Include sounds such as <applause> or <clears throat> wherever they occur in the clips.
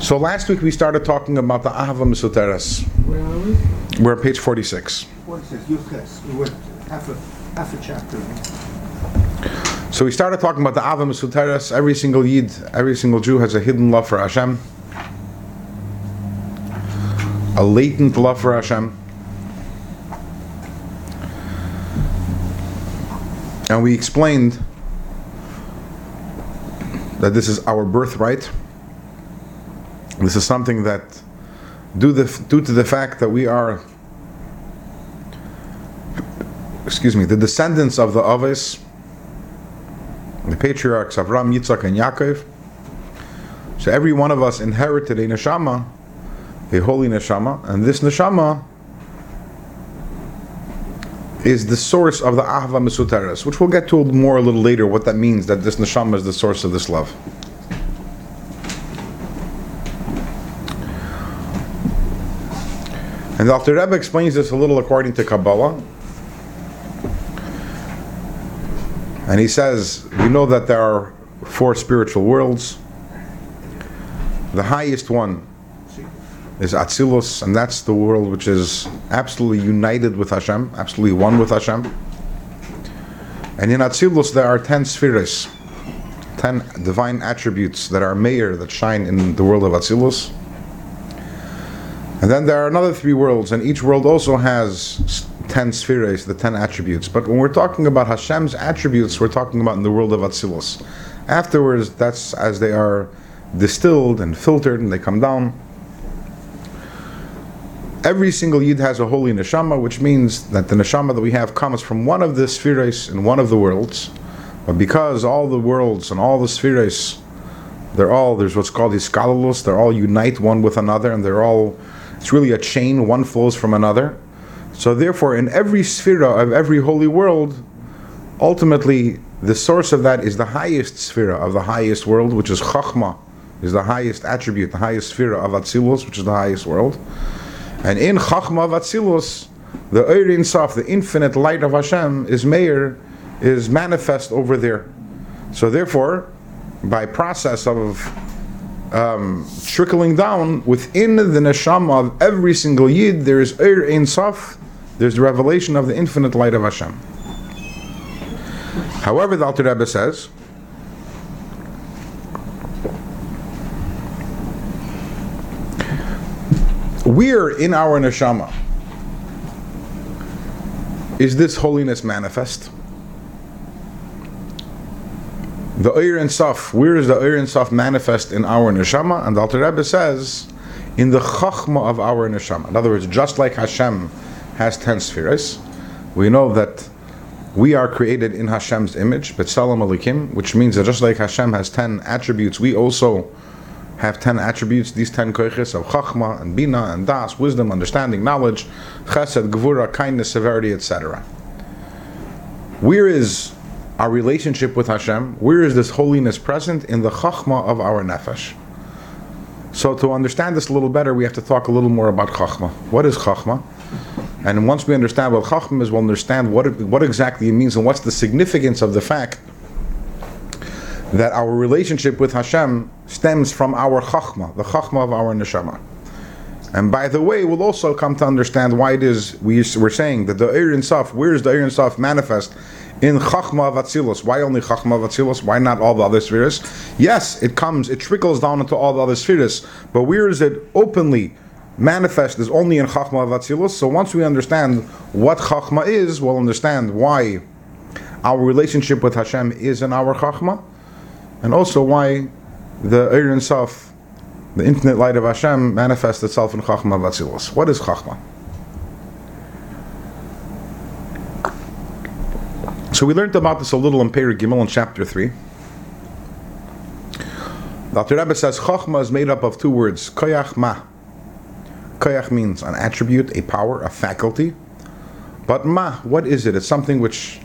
So last week we started talking about the Ahava Mesoteres. Where are we? We're on page 46. What is this? Yuches. We went half a, half a chapter. So we started talking about the Ahava Mesoteres. Every single Yid, every single Jew has a hidden love for Hashem. A latent love for Hashem. And we explained that this is our birthright. This is something that, due, the, due to the fact that we are, excuse me, the descendants of the Avos, the patriarchs of Avram, Yitzchak, and Yaakov. So every one of us inherited a neshama, a holy neshama, and this neshama is the source of the Ahava Mesuteres, which we'll get to more a little later what that means, that this neshama is the source of this love. And the Alter Rebbe explains this a little according to Kabbalah. And he says, we know that there are four spiritual worlds. The highest one is Atzilus, and that's the world which is absolutely united with Hashem, absolutely one with Hashem. And in Atzilus there are ten spheres, ten divine attributes that are meir, that shine in the world of Atzilus. And then there are another three worlds, and each world also has ten spheres, the ten attributes. But when we're talking about Hashem's attributes, we're talking about in the world of Atzilus. Afterwards, that's as they are distilled and filtered and they come down. Every single yid has a holy neshama, which means that the neshama that we have comes from one of the spheres in one of the worlds. But because all the worlds and all the spheres, they're all, there's what's called the iskalalus, they're all unite one with another, and they're all, it's really a chain, one flows from another. So therefore, in every sphere of every holy world, ultimately, the source of that is the highest sphere of the highest world, which is Chachma, is the highest attribute, the highest sphere of Atzilus, which is the highest world. And in Chachma of Atzilus, the Eirin Saf, the infinite light of Hashem, is Meir, is manifest over there. So therefore, by process of um, trickling down within the neshama of every single yid, there is Eir Ein Saf, there's the revelation of the infinite light of Hashem. However, the Alter Rebbe says. We're in our neshama is this holiness manifest? The Eir and Saf, where is the Eir and Saf manifest in our neshama? And the Alter Rebbe says, in the Chachma of our neshama. In other words, just like Hashem has ten spheres, we know that we are created in Hashem's image, but Tzelem Elokim, which means that just like Hashem has ten attributes, we also have ten attributes, these ten koiches of Chachma and Bina and Das, wisdom, understanding, knowledge, Chesed, Gevura, kindness, severity, etc. Where is our relationship with Hashem? Where is this holiness present? In the Chachma of our Nefesh. So to understand this a little better, we have to talk a little more about Chachma. What is Chachma? And once we understand what Chachma is, we'll understand what, it, what exactly it means and what's the significance of the fact that our relationship with Hashem stems from our Chachma, the Chachma of our Neshama. And by the way, we'll also come to understand why it is we, we're saying that the Eir Saf, where is the Eir Saf manifest? In Chachma of Why only Chachma of Why not all the other spheres? Yes, it comes, it trickles down into all the other spheres, but where is it openly manifest is only in Chachma of So once we understand what Chachma is, we'll understand why our relationship with Hashem is in our Chachma, and also why the Eir Saf, the infinite light of Hashem, manifests itself in Chachma of What is Chachma? So we learned about this a little in Perek Gimel in chapter 3. The Alter Rebbe says Chachma is made up of two words, Koyach Ma. Koyach means an attribute, a power, a faculty. But Ma, what is it? It's something which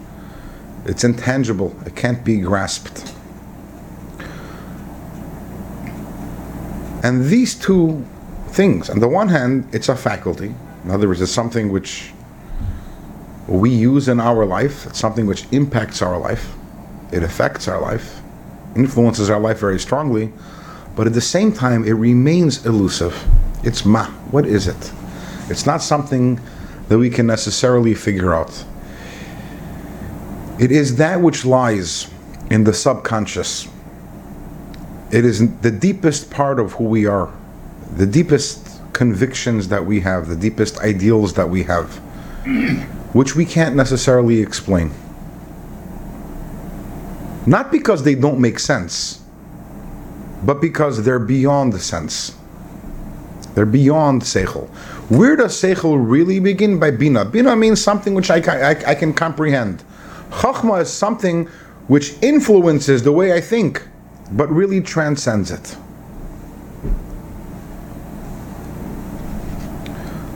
it's intangible, it can't be grasped. And these two things, on the one hand, it's a faculty. In other words, it's something which we use in our life, it's something which impacts our life, it affects our life, influences our life very strongly. but at the same time, it remains elusive. It's ma. What is it? It's not something that we can necessarily figure out. It is that which lies in the subconscious. It is the deepest part of who we are, the deepest convictions that we have, the deepest ideals that we have, which we can't necessarily explain. Not because they don't make sense, but because they're beyond the sense. They're beyond Seichel. Where does Seichel really begin? By Bina. Bina means something which I, I, I can comprehend. Chachma is something which influences the way I think, but really transcends it.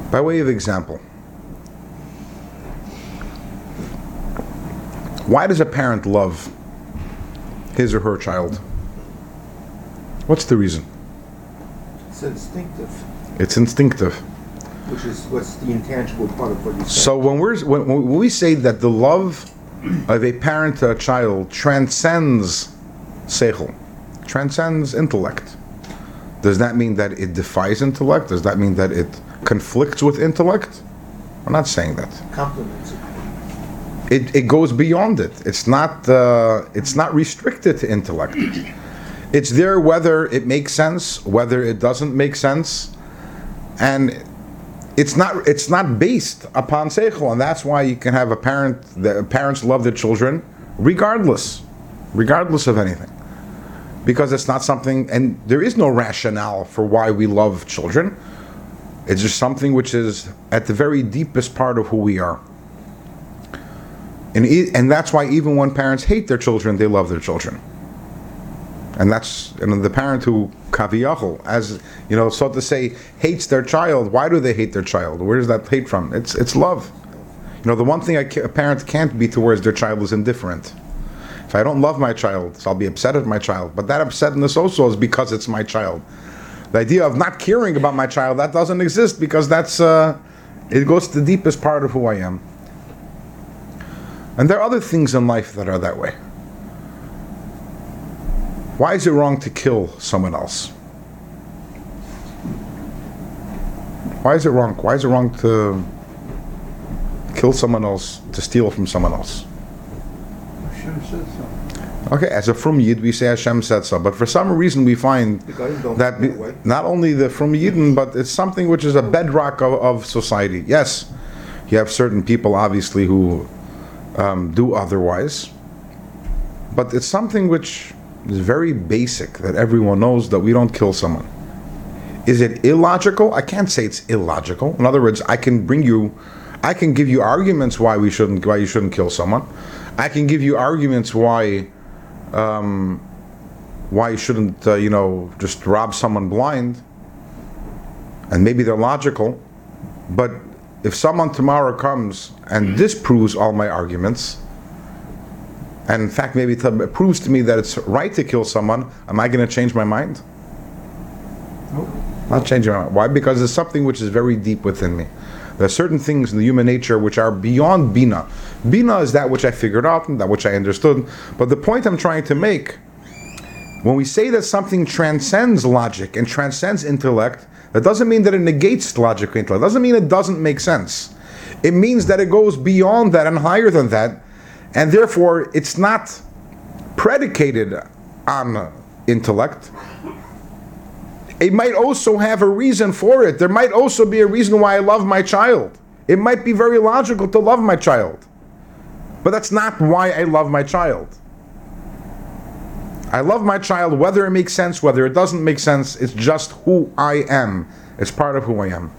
By way of example, why does a parent love his or her child? What's the reason? It's instinctive, It's instinctive. which is what's the intangible part of what you said. So when we're when, when we say that the love of a parent to a child transcends seichel, transcends intellect, does that mean that it defies intellect? Does that mean that it conflicts with intellect? I'm not saying that. compliments it. It, it goes beyond it. It's not uh, it's not restricted to intellect. It's there whether it makes sense, whether it doesn't make sense, and it's not it's not based upon seichel, and that's why you can have a parent. The parents love their children, regardless, regardless of anything, because it's not something, and there is no rationale for why we love children. It's just something which is at the very deepest part of who we are. And, and that's why even when parents hate their children, they love their children. And that's and the parent who kaviyachol, as you know, so to say, hates their child. Why do they hate their child? Where does that hate from? It's it's love. You know, the one thing a, a parent can't be towards their child is indifferent. If I don't love my child, so I'll be upset at my child. But that upsetness also is because it's my child. The idea of not caring about my child that doesn't exist because that's uh, it goes to the deepest part of who I am. And there are other things in life that are that way. Why is it wrong to kill someone else? Why is it wrong? Why is it wrong to kill someone else, to steal from someone else? Hashem said so. Okay, as a frum Yid, we say Hashem said so. But for some reason, we find The guys don't that way. not only the frum Yidden, but it's something which is a bedrock of, of society. Yes, you have certain people, obviously, who um, do otherwise. But it's something which is very basic that everyone knows that we don't kill someone. Is it illogical? I can't say it's illogical. In other words, I can bring you, I can give you arguments why we shouldn't, why you shouldn't kill someone. I can give you arguments why, um, why you shouldn't, uh, you know, just rob someone blind. And maybe they're logical, but if someone tomorrow comes and mm-hmm. disproves all my arguments, and in fact maybe it proves to me that it's right to kill someone, am I going to change my mind? Nope. Not changing my mind. Why? Because there's something which is very deep within me. There are certain things in the human nature which are beyond Bina. Bina is that which I figured out and that which I understood. But the point I'm trying to make, when we say that something transcends logic and transcends intellect, that doesn't mean that it negates logic or intellect. It doesn't mean it doesn't make sense. It means that it goes beyond that and higher than that, and therefore it's not predicated on intellect. It might also have a reason for it. There might also be a reason why I love my child. It might be very logical to love my child. But that's not why I love my child. I love my child whether it makes sense, whether it doesn't make sense. It's just who I am. It's part of who I am.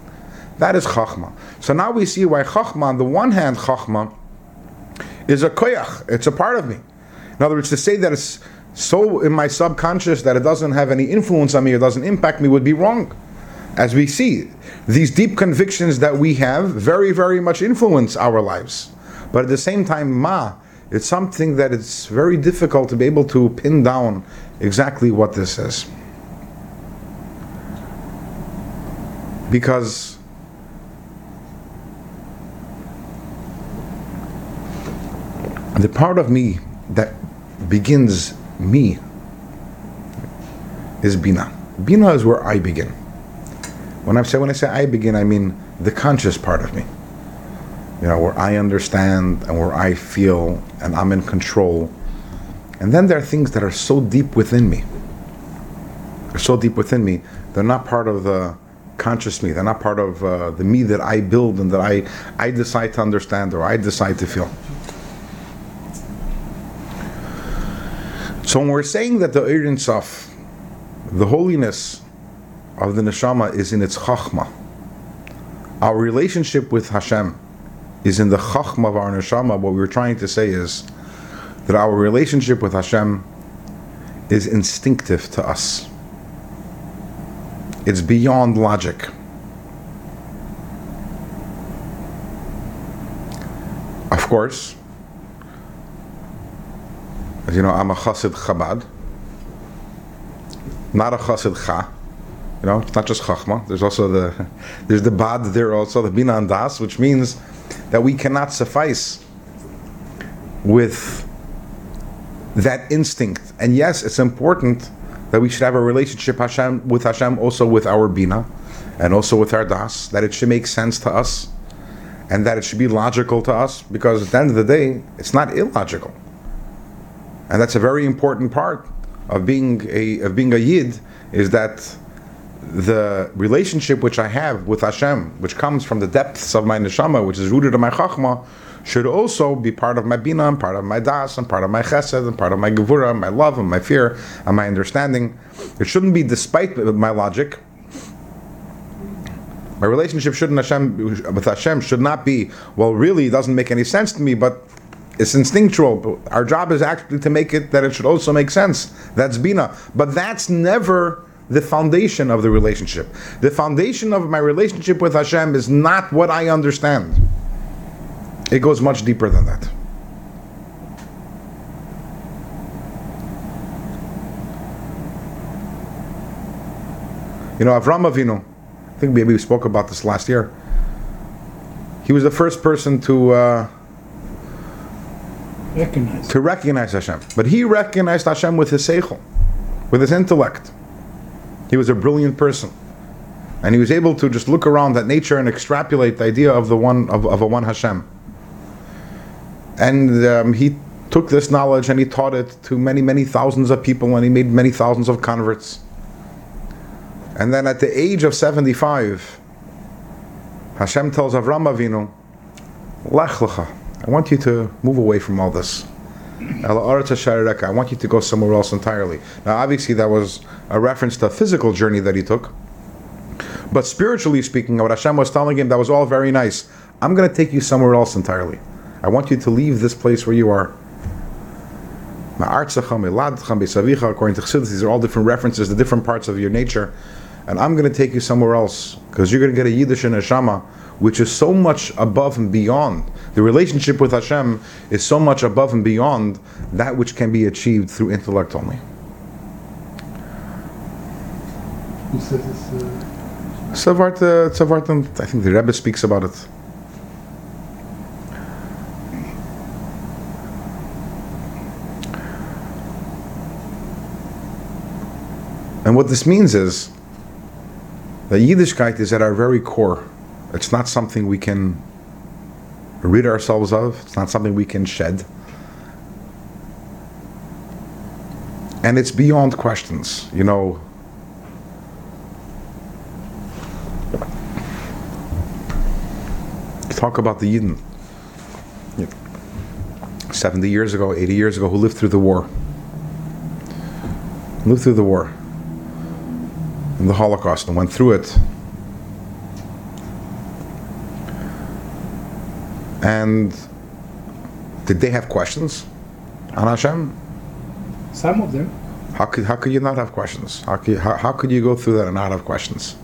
That is Chachma. So now we see why Chachma, on the one hand, Chachma is a koyach. It's a part of me. In other words, to say that it's so in my subconscious that it doesn't have any influence on me or doesn't impact me would be wrong. As we see, these deep convictions that we have very, very much influence our lives. But at the same time, ma, it's something that it's very difficult to be able to pin down exactly what this is. Because the part of me that begins me is Bina. Bina is where I begin. When I say when I say I begin, I mean the conscious part of me. You know, where I understand and where I feel and I'm in control. And then there are things that are so deep within me. They're so deep within me. They're not part of the conscious me. They're not part of uh, the me that I build and that I, I decide to understand or I decide to feel. So when we're saying that the Eirin Saf, the holiness of the neshama is in its chachma, our relationship with Hashem is in the chachma of our neshama. What we were trying to say is that our relationship with Hashem is instinctive to us. It's beyond logic. Of course, as you know, I'm a Chassid Chabad, not a Chassid Cha. You know, it's not just Chachma. There's also the <laughs> there's the Bad there also the Bina and Das, which means that we cannot suffice with that instinct. And yes, it's important that we should have a relationship Hashem with Hashem also with our Bina and also with our Das, that it should make sense to us and that it should be logical to us because at the end of the day, it's not illogical. And that's a very important part of being a of being a Yid is that the relationship which I have with Hashem, which comes from the depths of my neshama, which is rooted in my chachma, should also be part of my bina, and part of my das, and part of my chesed, and part of my gevura, my love, and my fear, and my understanding. It shouldn't be despite my logic. My relationship shouldn't Hashem, with Hashem should not be, well, really, it doesn't make any sense to me, but it's instinctual. Our job is actually to make it that it should also make sense. That's bina. But that's never the foundation of the relationship. The foundation of my relationship with Hashem is not what I understand. It goes much deeper than that. You know, Avram Avinu, I think maybe we spoke about this last year. He was the first person to uh, Recognize. to recognize Hashem, but he recognized Hashem with his seichel, with his intellect. He was a brilliant person, and he was able to just look around at nature and extrapolate the idea of the one of, of a one Hashem. And um, he took this knowledge and he taught it to many, many thousands of people, and he made many thousands of converts. And then at the age of 75, Hashem tells Avram Avinu, Lech lecha, I want you to move away from all this. I want you to go somewhere else entirely. Now, obviously, that was a reference to a physical journey that he took. But spiritually speaking, what Hashem was telling him, that was all very nice. I'm going to take you somewhere else entirely. I want you to leave this place where you are. According to Chassidus, these are all different references to different parts of your nature. And I'm going to take you somewhere else because you're going to get a Yiddishe neshama, which is so much above and beyond. The relationship with Hashem is so much above and beyond that which can be achieved through intellect only. Says it's, uh, Savart, uh, I think the Rebbe speaks about it. And what this means is that Yiddishkeit is at our very core. It's not something we can rid ourselves of, it's not something we can shed. And it's beyond questions. You know, talk about the Yidden. 70 years ago, 80 years ago, who lived through the war. Lived through the war. And the Holocaust and went through it. And did they have questions on Hashem? some of them. How could, how could you not have questions? How could, how, how could you go through that and not have questions?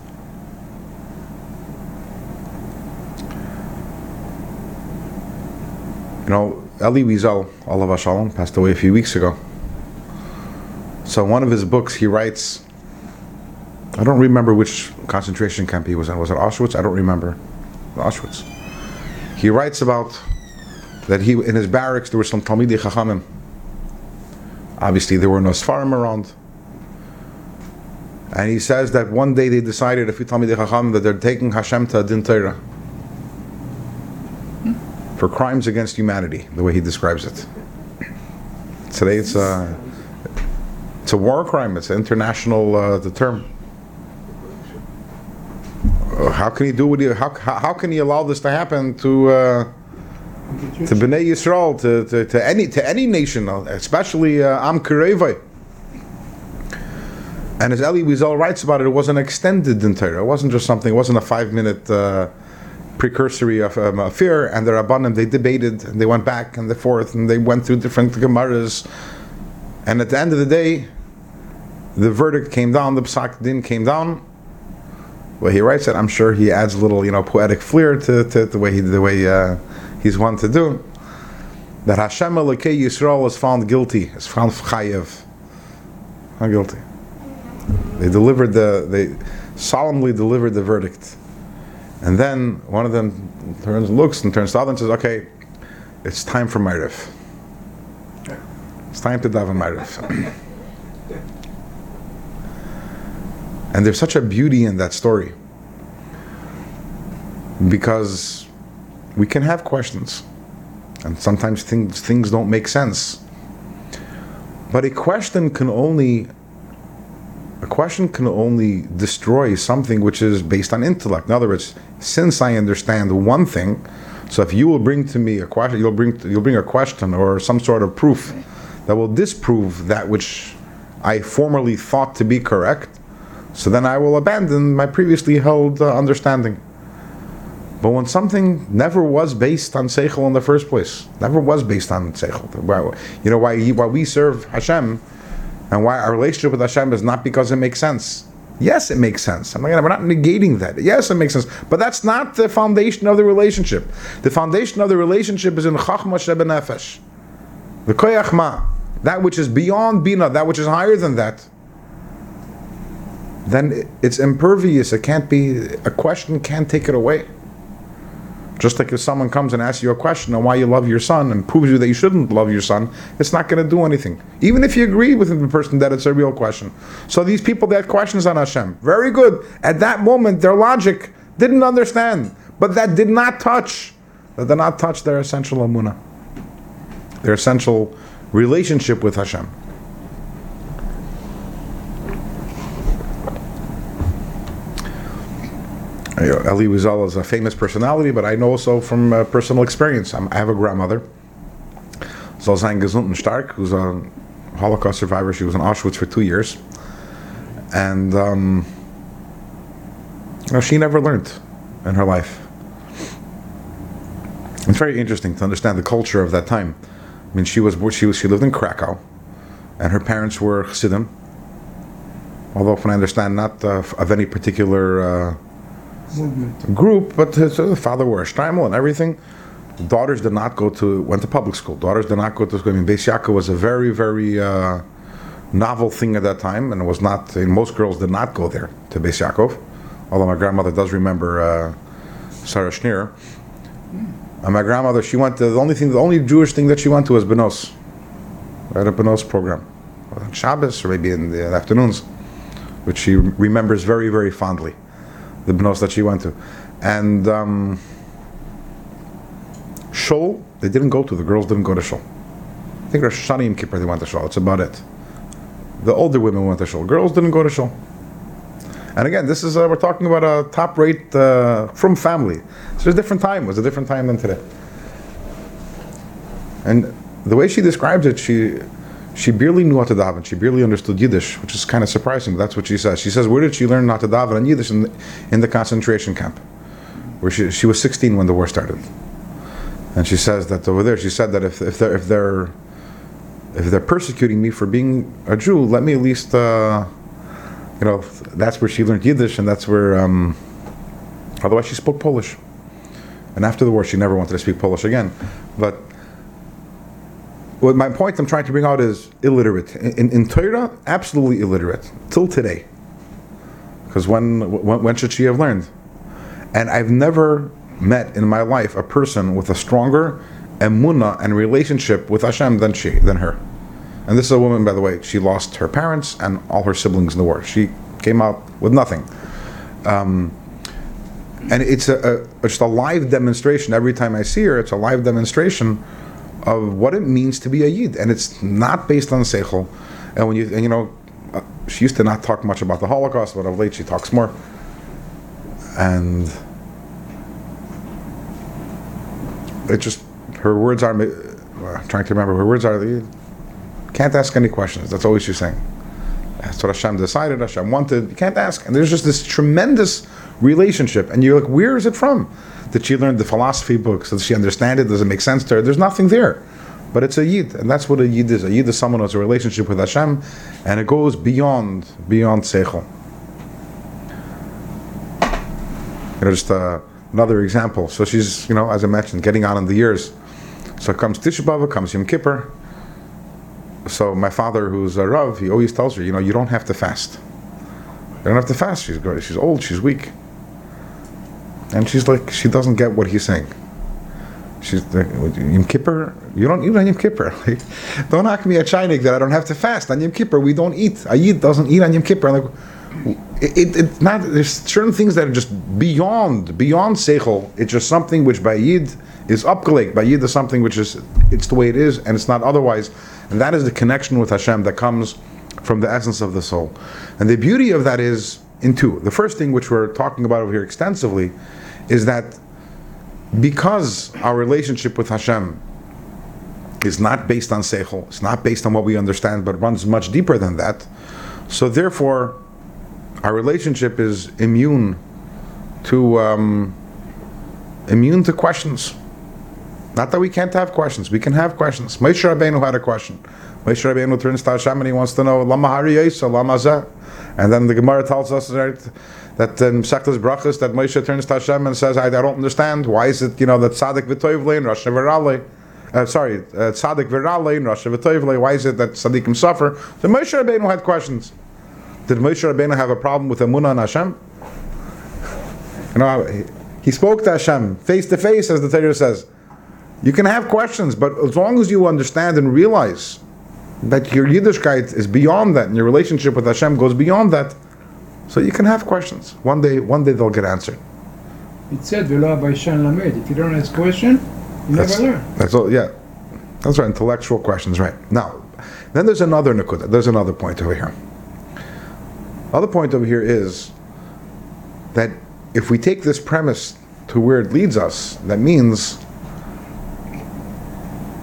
You know, Elie Wiesel, alav hashalom, passed away a few weeks ago. So one of his books, he writes, I don't remember which concentration camp he was in. Was it Auschwitz? I don't remember. Auschwitz. He writes about that he in his barracks there were some Talmidei Chachamim. Obviously, there were no Sfarim around. And he says that one day they decided, if you tell me the Chacham, that they're taking Hashem to a din Torah for crimes against humanity, the way he describes it. Today it's a, it's a war crime, it's an international uh, the term. How can he do what he, how, how can he allow this to happen to uh, to Bnei Yisrael, to, to, to any to any nation, especially uh, Am? And as Elie Wiesel writes about it, it was an extended din Torah. It wasn't just something. It wasn't a five-minute uh, precursory of um, affair. And the Rabbanim they debated and they went back and forth and they went through different gemaras. And at the end of the day, the verdict came down. The psak din came down. Well, he writes it. I'm sure he adds a little, you know, poetic flair to, to the way he, the way uh, he's one to do. That Hashem Elokei Yisrael is found guilty. Is found chayev. Not guilty. They delivered the, they solemnly delivered the verdict. And then one of them turns, looks and turns to the other and says, okay, it's time for Ma'ariv. It's time to daven Ma'ariv. <clears throat> and there's such a beauty in that story. Because we can have questions. And sometimes things, things don't make sense. But a question can only a question can only destroy something which is based on intellect. In other words, since I understand one thing, so if you will bring to me a question, you'll bring you'll bring a question or some sort of proof that will disprove that which I formerly thought to be correct. So then I will abandon my previously held uh, understanding. But when something never was based on seichel in the first place, never was based on seichel, you know why why we serve Hashem and why our relationship with Hashem is not because it makes sense. Yes, it makes sense. I'm not, we're not negating that. Yes, it makes sense. But that's not the foundation of the relationship. The foundation of the relationship is in Chachma Shebe Nefesh. The Koyach Ma. That which is beyond Bina, that which is higher than that. Then it's impervious. It can't be, a question can't take it away. Just like if someone comes and asks you a question on why you love your son and proves you that you shouldn't love your son, it's not going to do anything. Even if you agree with the person that it's a real question. So these people that questions on Hashem, very good. At that moment, their logic didn't understand, but that did not touch, that did not touch their essential emuna, their essential relationship with Hashem. You know, Elie Wiesel is a famous personality, but I know also from uh, personal experience. I'm, I have a grandmother, soll sein gesund und stark, who's a Holocaust survivor. She was in Auschwitz for two years. And, um, you know, she never learned in her life. It's very interesting to understand the culture of that time. I mean, she was she was she lived in Krakow, and her parents were Chassidim. Although, from I understand, not uh, of any particular uh, Movement. group, but his uh, father wore a shtreimel and everything. Daughters did not go to went to public school. Daughters did not go to school. I mean, Beis Yaakov was a very very uh, novel thing at that time, and was not. And most girls did not go there to Beis Yaakov. Although my grandmother does remember uh, Sarah Schenirer. And my grandmother, she went to the only thing, the only Jewish thing that she went to was Benos. At a Benos program, on Shabbos or maybe in the afternoons, which she remembers very very fondly the Benos that she went to. And um, Shul, they didn't go to, the girls didn't go to Shul. I think Rosh Hashanah Yom Kippur they went to Shul, that's about it. The older women went to Shul, girls didn't go to Shul. And again, this is, uh, we're talking about a top rate uh, frum family. So it's a different time, it was a different time than today. And the way she describes it, she she barely knew how to daven. She barely understood Yiddish, which is kind of surprising. That's what she says. She says, "Where did she learn how to daven in Yiddish in the, in the concentration camp, where she she was 16 when the war started?" And she says that over there, she said that if if they're if they're if they're persecuting me for being a Jew, let me at least, uh, you know, that's where she learned Yiddish, and that's where. Um, otherwise, she spoke Polish. And after the war, she never wanted to speak Polish again. But what my point I'm trying to bring out is illiterate. In, in Torah, absolutely illiterate till today. Because when, when when should she have learned? And I've never met in my life a person with a stronger emuna and relationship with Hashem than she than her. And this is a woman, by the way. She lost her parents and all her siblings in the war. She came out with nothing. Um, and it's a, a just a live demonstration. Every time I see her, it's a live demonstration of what it means to be a yid, and it's not based on seichel. And when you and you know, uh, she used to not talk much about the Holocaust, but of late she talks more. And it just her words are. Uh, trying to remember her words are. You can't ask any questions. That's always she's saying. That's what Hashem decided. Hashem wanted. You can't ask. And there's just this tremendous relationship, and you're like, where is it from? Did she learn the philosophy books? Does she understand it? Does it make sense to her? There's nothing there. But it's a yid, and that's what a yid is. A yid is someone who has a relationship with Hashem, and it goes beyond beyond seichel. You know, just uh, another example. So she's, you know, as I mentioned, getting on in the years. So comes Tisha B'av, comes Yom Kippur. So my father, who's a Rav, he always tells her, you know, you don't have to fast. You don't have to fast. She's. She's old. She's weak. And she's like, she doesn't get what he's saying. She's like, Yom Kippur, you don't eat on Yom Kippur. <laughs> Like, don't knock me a chinik that I don't have to fast on Yom Kippur. We don't eat. Ayid doesn't eat on Yom Kippur. I'm like, it, it, it's not. There's certain things that are just beyond beyond seichel. It's just something which by yid is upgelegt. By yid is something which is it's the way it is, and it's not otherwise. And that is the connection with Hashem that comes from the essence of the soul. And the beauty of that is in two. The first thing which we're talking about over here extensively is that because our relationship with Hashem is not based on seichel, it's not based on what we understand, but runs much deeper than that. So therefore, our relationship is immune to um, immune to questions. Not that we can't have questions. We can have questions. Moshe Rabbeinu had a question. Moshe Rabbeinu turns to Hashem and he wants to know Lama Hari Lama Zeh. And then the Gemara tells us that in Sektas Brachas that Moshe turns to Hashem and says, I, I don't understand. Why is it, you know, that Tzaddik V'toivle and Rosh Virale, uh, sorry, uh, Tzaddik Virale and Rosh V'toivle, why is it that Tzaddikim suffer? So Moshe Rabbeinu had questions. Did Moshe Rabbeinu have a problem with Emunah and Hashem? You know, he, he spoke to Hashem face to face, as the Torah says. You can have questions, but as long as you understand and realize that your Yiddishkeit is beyond that, and your relationship with Hashem goes beyond that, so you can have questions. One day, one day they'll get answered. It said, "V'lo abayshan lamed." If you don't ask question, you That's, never learn. that's all. Yeah, those are intellectual questions, right? Now, then there's another nakuda. There's another point over here. Other point over here is that if we take this premise to where it leads us, that means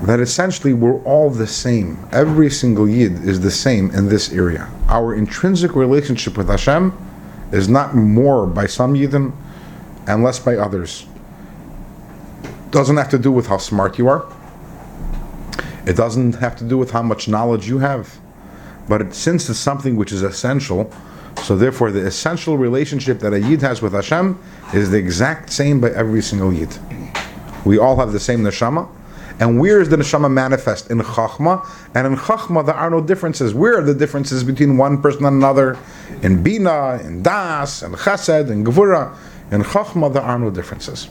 that essentially we're all the same. Every single yid is the same in this area. Our intrinsic relationship with Hashem is not more by some yidden and less by others. Doesn't have to do with how smart you are. It doesn't have to do with how much knowledge you have. But it, since it's something which is essential, so therefore the essential relationship that a yid has with Hashem is the exact same by every single yid. We all have the same neshama. And where is the neshama manifest? In Chachma. And in Chachma, there are no differences. Where are the differences between one person and another? In Bina, in Das, in Chesed, in Gevura. In Chachma, there are no differences.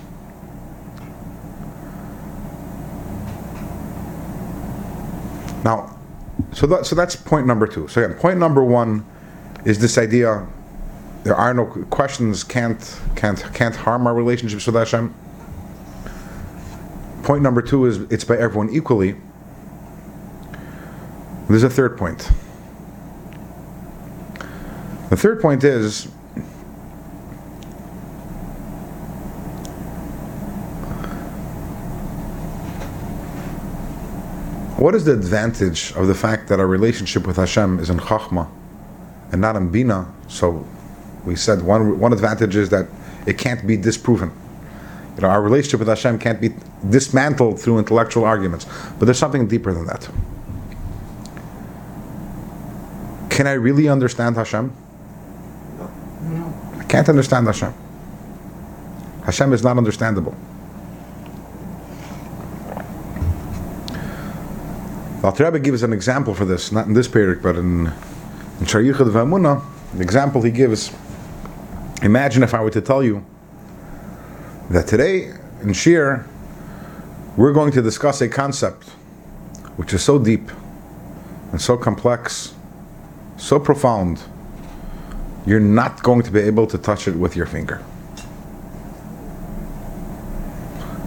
Now, so, that, so that's point number two. So again, point number one is this idea there are no questions can't can't can't harm our relationships with Hashem. Point number two is it's by everyone equally. There's a third point. The third point is what is the advantage of the fact that our relationship with Hashem is in Chachma and not in Bina? So we said one, one advantage is that it can't be disproven. You know, our relationship with Hashem can't be dismantled through intellectual arguments. But there's something deeper than that. Can I really understand Hashem? No. I can't understand Hashem. Hashem is not understandable. The Alter Rebbe gives an example for this, not in this period, but in, in Shar Yichud V'Amunah, the example he gives, imagine if I were to tell you that today in shiur, we're going to discuss a concept which is so deep and so complex, so profound, you're not going to be able to touch it with your finger.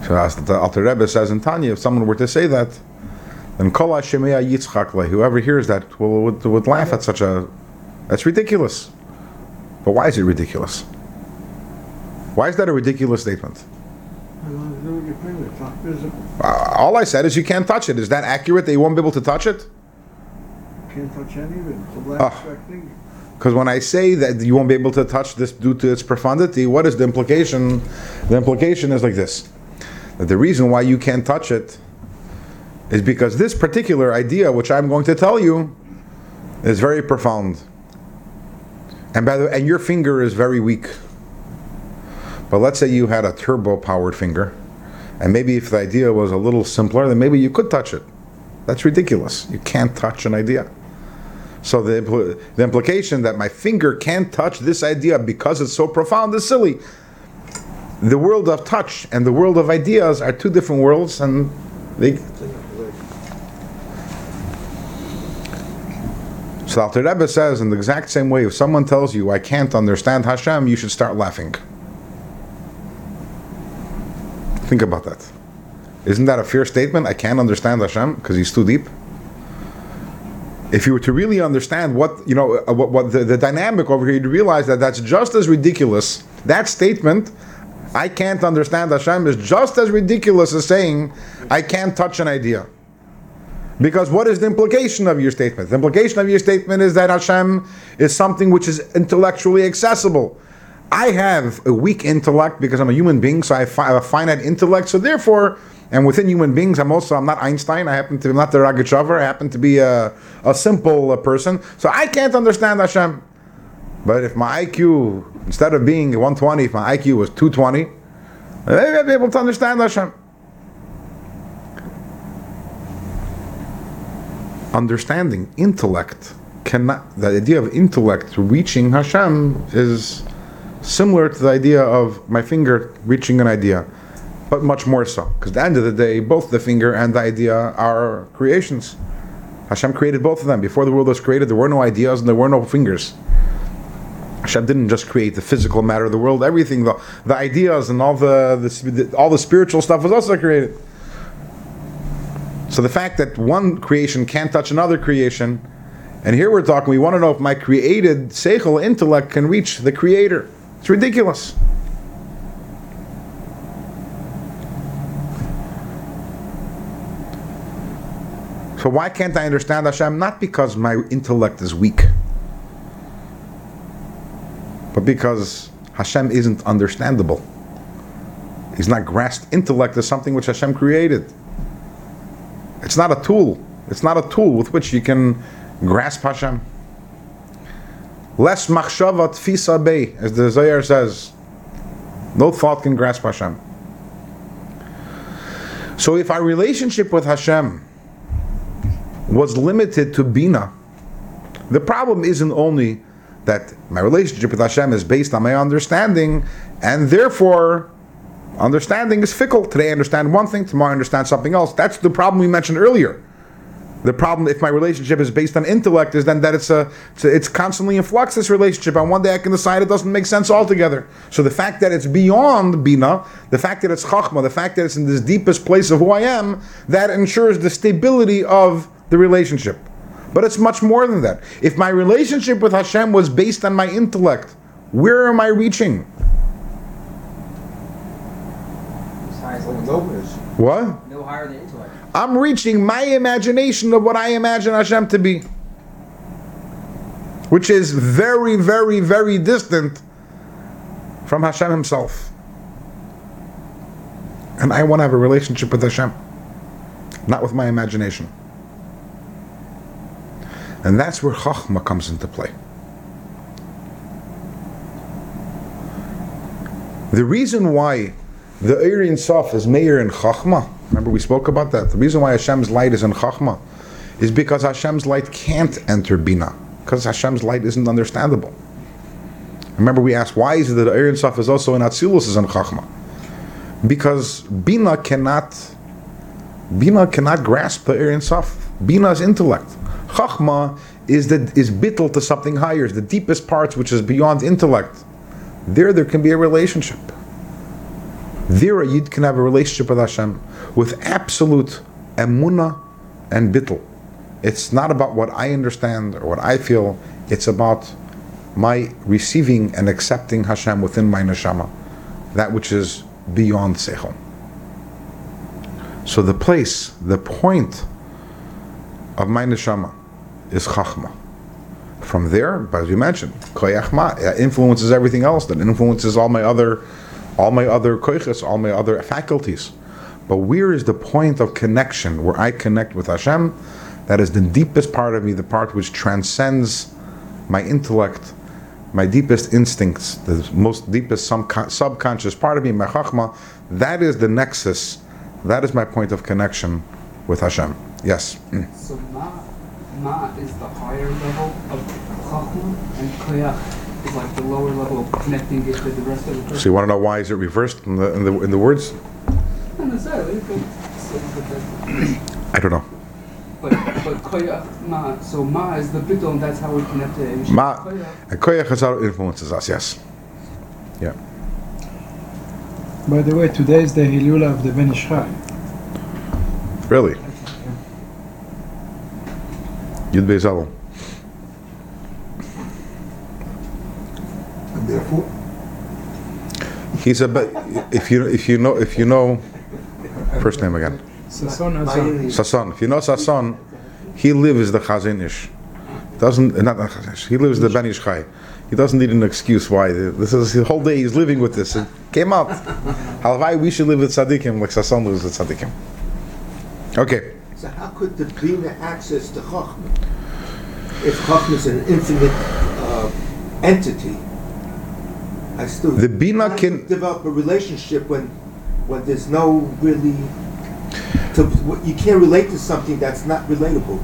So as the Alter Rebbe says in Tanya, if someone were to say that, then Kol Hashemia Yitzchak whoever hears that will, would, would laugh at such a, that's ridiculous. But why is it ridiculous? Why is that a ridiculous statement? I want to do with your finger, it's not visible. Uh, all I said is you can't touch it. Is that accurate that you won't be able to touch it? Can't touch any of it, it's a black Ah. Because when I say that you won't be able to touch this due to its profundity, what is the implication? The implication is like this that the reason why you can't touch it is because this particular idea, which I'm going to tell you, is very profound. And by the way, and your finger is very weak. But let's say you had a turbo powered finger, and maybe if the idea was a little simpler, then maybe you could touch it. That's ridiculous. You can't touch an idea. So the, impl- the implication that my finger can't touch this idea because it's so profound is silly. The world of touch and the world of ideas are two different worlds, and they. So Alter Rebbe says in the exact same way, if someone tells you I can't understand Hashem, you should start laughing. Think about that. Isn't that a fair statement? I can't understand Hashem because he's too deep. If you were to really understand what you know uh, what, what the, the dynamic over here you'd realize that that's just as ridiculous. That statement i can't understand hashem is just as ridiculous as saying i can't touch an idea. Because what is the implication of your statement? The implication of your statement is that hashem is something which is intellectually accessible i have a weak intellect because i'm a human being so i have a finite intellect so therefore and within human beings, I'm also I'm not Einstein. I happen to be not the Rogatchover. I happen to be a, a simple uh, person. So I can't understand Hashem. But if my IQ, instead of being 120, if my IQ was 220, maybe I'd be able to understand Hashem. Understanding, intellect, cannot. The idea of intellect reaching Hashem is similar to the idea of my finger reaching an idea but much more so. Because at the end of the day, both the finger and the idea are creations. Hashem created both of them. Before the world was created, there were no ideas and there were no fingers. Hashem didn't just create the physical matter of the world; everything, the, the ideas and all the, the all the spiritual stuff was also created. So the fact that one creation can't touch another creation, and here we're talking, we want to know if my created seichel intellect can reach the Creator. It's ridiculous. So why can't I understand Hashem? Not because my intellect is weak, but because Hashem isn't understandable. He's not grasped. Intellect is something which Hashem created. It's not a tool. It's not a tool with which you can grasp Hashem. Leis machshava tfisa bei, as the Zohar says. No thought can grasp Hashem. So if our relationship with Hashem was limited to Bina. The problem isn't only that my relationship with Hashem is based on my understanding, and therefore understanding is fickle. Today I understand one thing, tomorrow I understand something else. That's the problem we mentioned earlier. The problem, if my relationship is based on intellect, is then that it's a, it's, a, it's constantly in flux. This relationship, on one day I can decide it doesn't make sense altogether. So the fact that it's beyond bina, the fact that it's chachma, the fact that it's in this deepest place of who I am, that ensures the stability of the relationship. But it's much more than that. If my relationship with Hashem was based on my intellect, where am I reaching? As high as limits. no, is. What? No higher than. I'm reaching my imagination of what I imagine Hashem to be. Which is very, very, very distant from Hashem Himself. And I want to have a relationship with Hashem, not with my imagination. And that's where Chachma comes into play. The reason why the Eir Sof is Meir in Chachma, remember we spoke about that. The reason why Hashem's light is in Chachma is because Hashem's light can't enter Bina, because Hashem's light isn't understandable. Remember we asked why is it that Eir Sof is also in Atzilus is in Chachma? Because Bina cannot Bina cannot grasp the Eir Sof. Bina is intellect. Chachma is the is bittel to something higher, the deepest parts which is beyond intellect. There, there can be a relationship. There, a yid can have a relationship with Hashem with absolute emuna and bittel. It's not about what I understand or what I feel. It's about my receiving and accepting Hashem within my neshama, that which is beyond seichel. So the place, the point of my neshama is chachma. From there, as we mentioned, koyach ma it influences everything else. That influences all my other, all my other koiches, all my other faculties. But where is the point of connection where I connect with Hashem? That is the deepest part of me, the part which transcends my intellect, my deepest instincts, the most deepest subcon- subconscious part of me, my chachma. That is the nexus. That is my point of connection with Hashem. Yes. Mm. So ma, ma is the higher level of chachma, and koyach is like the lower level of connecting it to the rest of the person. So you want to know why is it reversed in the in the, in the words? Not necessarily, but, so, but, that- I don't know. but but koyach ma. So ma is the bittul, and that's how we connect to it. Ma Koyach. Uh, and koyach Hazar influences us. Yes. Yeah. By the way, today is the Hilula of the Ben Ish Really. Yud Beis And therefore, He's a but if you if you know if you know first name again Sason Azan. Sason. If you know Sason, he lives the Chazon Ish. Doesn't not the Chazon He lives the Ben Ish He doesn't need an excuse why. This is the whole day he's living with this. It came out. Halavai, we should live with tzaddikim like Sason lives with tzaddikim. Okay. so how could the Bina access to Chachma? If Chachma is an infinite uh, entity, I still The Bina can- develop a relationship when when there's no really to, you can't relate to something that's not relatable.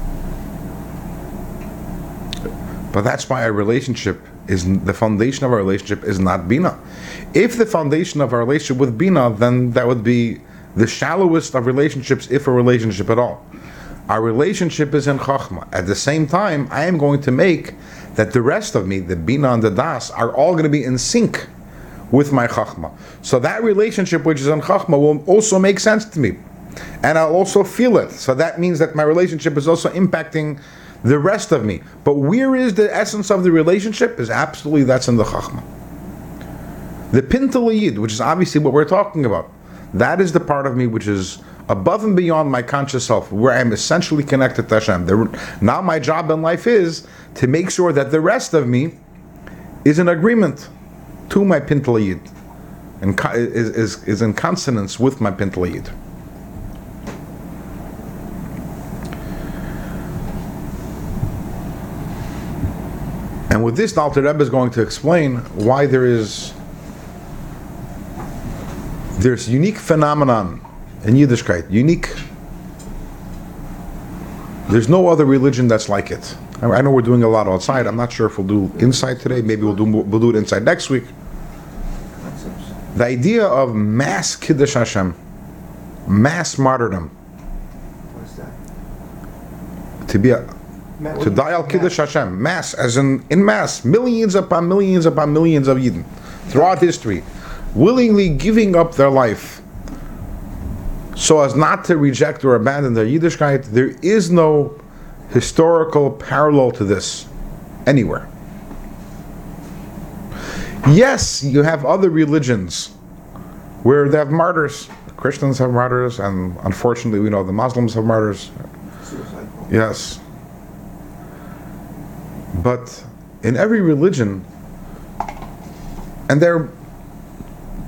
But that's why our relationship is the foundation of our relationship is not bina. If the foundation of our relationship with bina, then that would be the shallowest of relationships, if a relationship at all. Our relationship is in chachma. At the same time, I am going to make that the rest of me, the bina and the das, are all going to be in sync with my chachma. So that relationship, which is in chachma, will also make sense to me, and I'll also feel it. So that means that my relationship is also impacting the rest of me. But where is the essence of the relationship? Is absolutely that's in the chachma. The pintele Yid, which is obviously what we're talking about, that is the part of me which is above and beyond my conscious self, where I'm essentially connected to Hashem. The- now my job in life is to make sure that the rest of me is in agreement to my pintele Yid, and is, is, is in consonance with my pintele Yid. And with this, the Alter Rebbe is going to explain why there is there's unique phenomenon in Yiddishkeit, unique. There's no other religion that's like it. I know we're doing a lot outside. I'm not sure if we'll do inside today. Maybe we'll do we'll do it inside next week. The idea of mass kiddush Hashem, mass martyrdom, to be a, Matt, to die al kiddush Hashem, mass as in in mass, millions upon millions upon millions of Yidden throughout history, willingly giving up their life so as not to reject or abandon their Yiddishkeit. There is no historical parallel to this anywhere. Yes, you have other religions where they have martyrs. Christians have martyrs, and unfortunately, we know the Muslims have martyrs. Yes. But in every religion, and there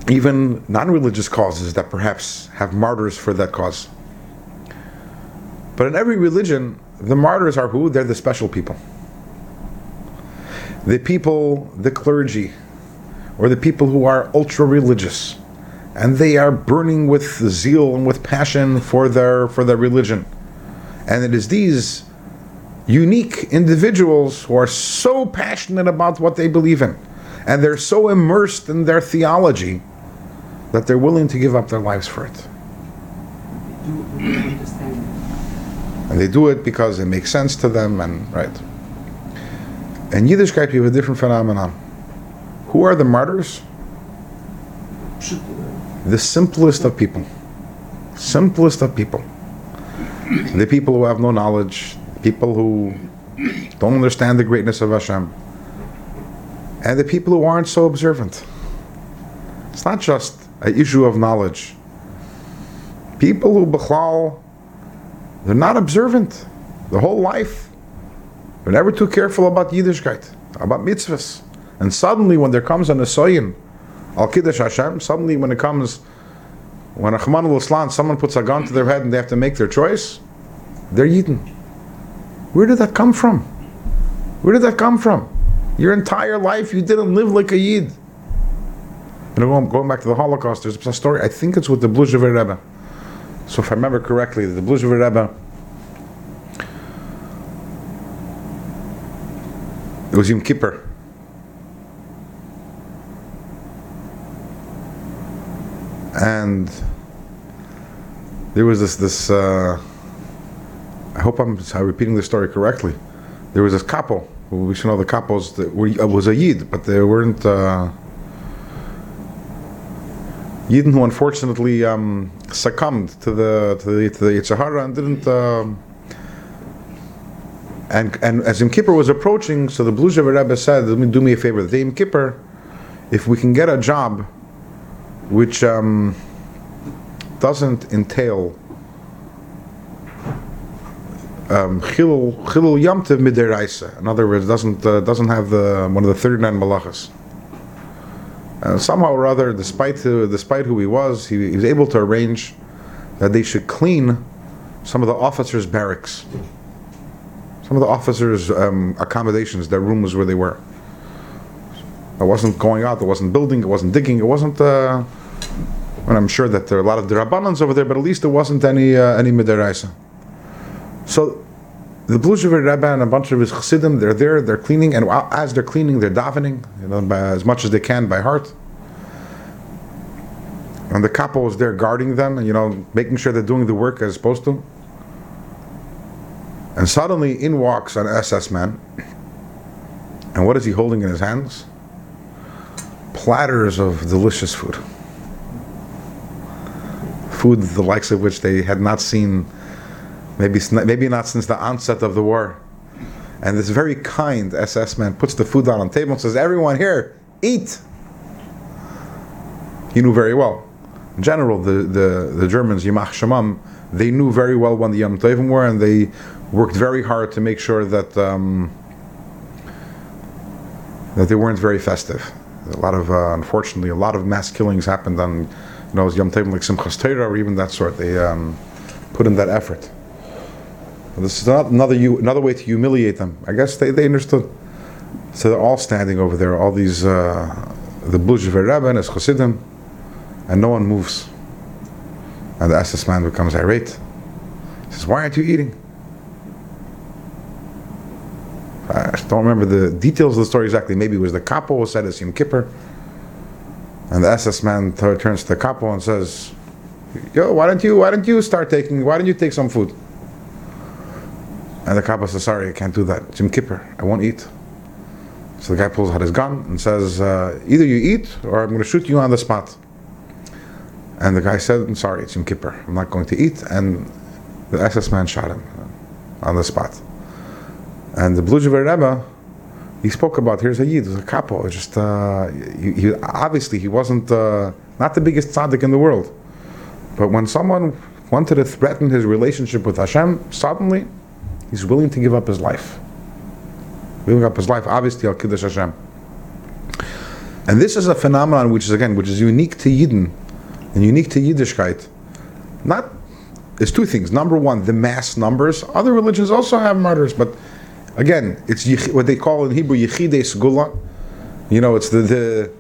even non religious causes that perhaps have martyrs for that cause. But in every religion, the martyrs are who? They're the special people. The people, the clergy, or the people who are ultra religious. And they are burning with zeal and with passion for their for their religion. And it is these unique individuals who are so passionate about what they believe in, and they're so immersed in their theology that they're willing to give up their lives for it. Do it with understanding. And they do it because it makes sense to them, and right. In Yiddishkeit, we have a different phenomenon. Who are the martyrs? The simplest of people. Simplest of people. The people who have no knowledge, people who don't understand the greatness of Hashem, and the people who aren't so observant. It's not just an issue of knowledge. People who, Bechlal, they're not observant the whole life. They're never too careful about Yiddishkeit, about mitzvahs. And suddenly, when there comes an Asoyin, Al Kiddush Hashem, suddenly when it comes, when Rahman al someone puts a gun to their head and they have to make their choice, they're Yidden. Where did that come from? Where did that come from? Your entire life you didn't live like a Yid. Know, going- going back to the Holocaust, there's a story, I think it's with the Bluzhever Rebbe. So if I remember correctly, the Bluzhever Rebbe, it was Yom Kippur. And there was this, this uh, I hope I'm I'm repeating the story correctly. There was this couple, we should know the couples that were, uh, was a Yid, but they weren't uh, Yidden who unfortunately um, succumbed to the to the, to the yetzer hara and didn't. Um, and and as Yom Kippur was approaching, so the Bluzhever Rebbe said, "Let me do me a favor. The Yom Kippur, if we can get a job, which um, doesn't entail um, chilul yamtiv midiraisa. In other words, doesn't uh, doesn't have the one of the thirty nine malachas. Uh, somehow or other, despite who, despite who he was, he, he was able to arrange that they should clean some of the officers' barracks, some of the officers' um, accommodations, their rooms where they were. It wasn't going out, it wasn't building, it wasn't digging, it wasn't. Uh, and I'm sure that there are a lot of derabbanans over there, but at least there wasn't any uh, any midiraisa. So the Bluzhever Rebbe and a bunch of his chassidim, they're there, they're cleaning, and as they're cleaning, they're davening, you know, by, as much as they can by heart. And the couple is there guarding them, you know, making sure they're doing the work as supposed to. And suddenly, in walks an SS man, and what is he holding in his hands? Platters of delicious food. Food the likes of which they had not seen maybe maybe not since the onset of the war. And this very kind SS man puts the food down on the table and says, "Everyone here, eat." He knew very well. In general, the the, the Germans, Yamach Shamam, they knew very well when the Yom Tovim were, and they worked very hard to make sure that um, that they weren't very festive. A lot of, uh, unfortunately, a lot of mass killings happened on, you know, Yom Tovim like Simchas Torah or even that sort. They um, put in that effort. This is not another another way to humiliate them. I guess they, they understood. So they're all standing over there, all these uh, the Bluzhever Rebbe and his Chassidim, and no one moves. And the SS man becomes irate. He says, "Why aren't you eating?" I don't remember the details of the story exactly. Maybe it was the capo who said it's Yom Kippur, and the SS man turns to the capo and says, "Yo, why don't you why don't you start taking why don't you take some food?" And the capo says, Sorry, I can't do that. Jim Yom Kippur. I won't eat. So the guy pulls out his gun and says, uh, Either you eat or I'm going to shoot you on the spot. And the guy said, I'm sorry, it's Yom Kippur. I'm not going to eat. And the SS man shot him on the spot. And the Bluzhever Rebbe, he spoke about here's a Yid, he's a. It's Just uh, he, he, obviously he wasn't uh, not the biggest tzaddik in the world, but when someone wanted to threaten his relationship with Hashem, suddenly he's willing to give up his life. Giving up his life, obviously, al kiddush Hashem. And this is a phenomenon which is again, which is unique to Yidden and unique to Yiddishkeit. Not there's two things. Number one, the mass numbers. Other religions also have martyrs, but again, it's what they call in Hebrew yichidei segula. You know, it's the, the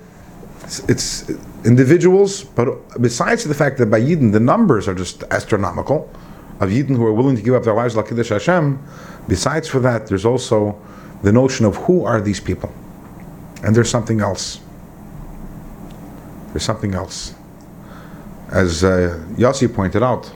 it's individuals, but besides the fact that by Yidden the numbers are just astronomical of Yidden who are willing to give up their lives like Kiddush Hashem. Besides for that, there's also the notion of who are these people, and there's something else. There's something else, as uh, Yossi pointed out.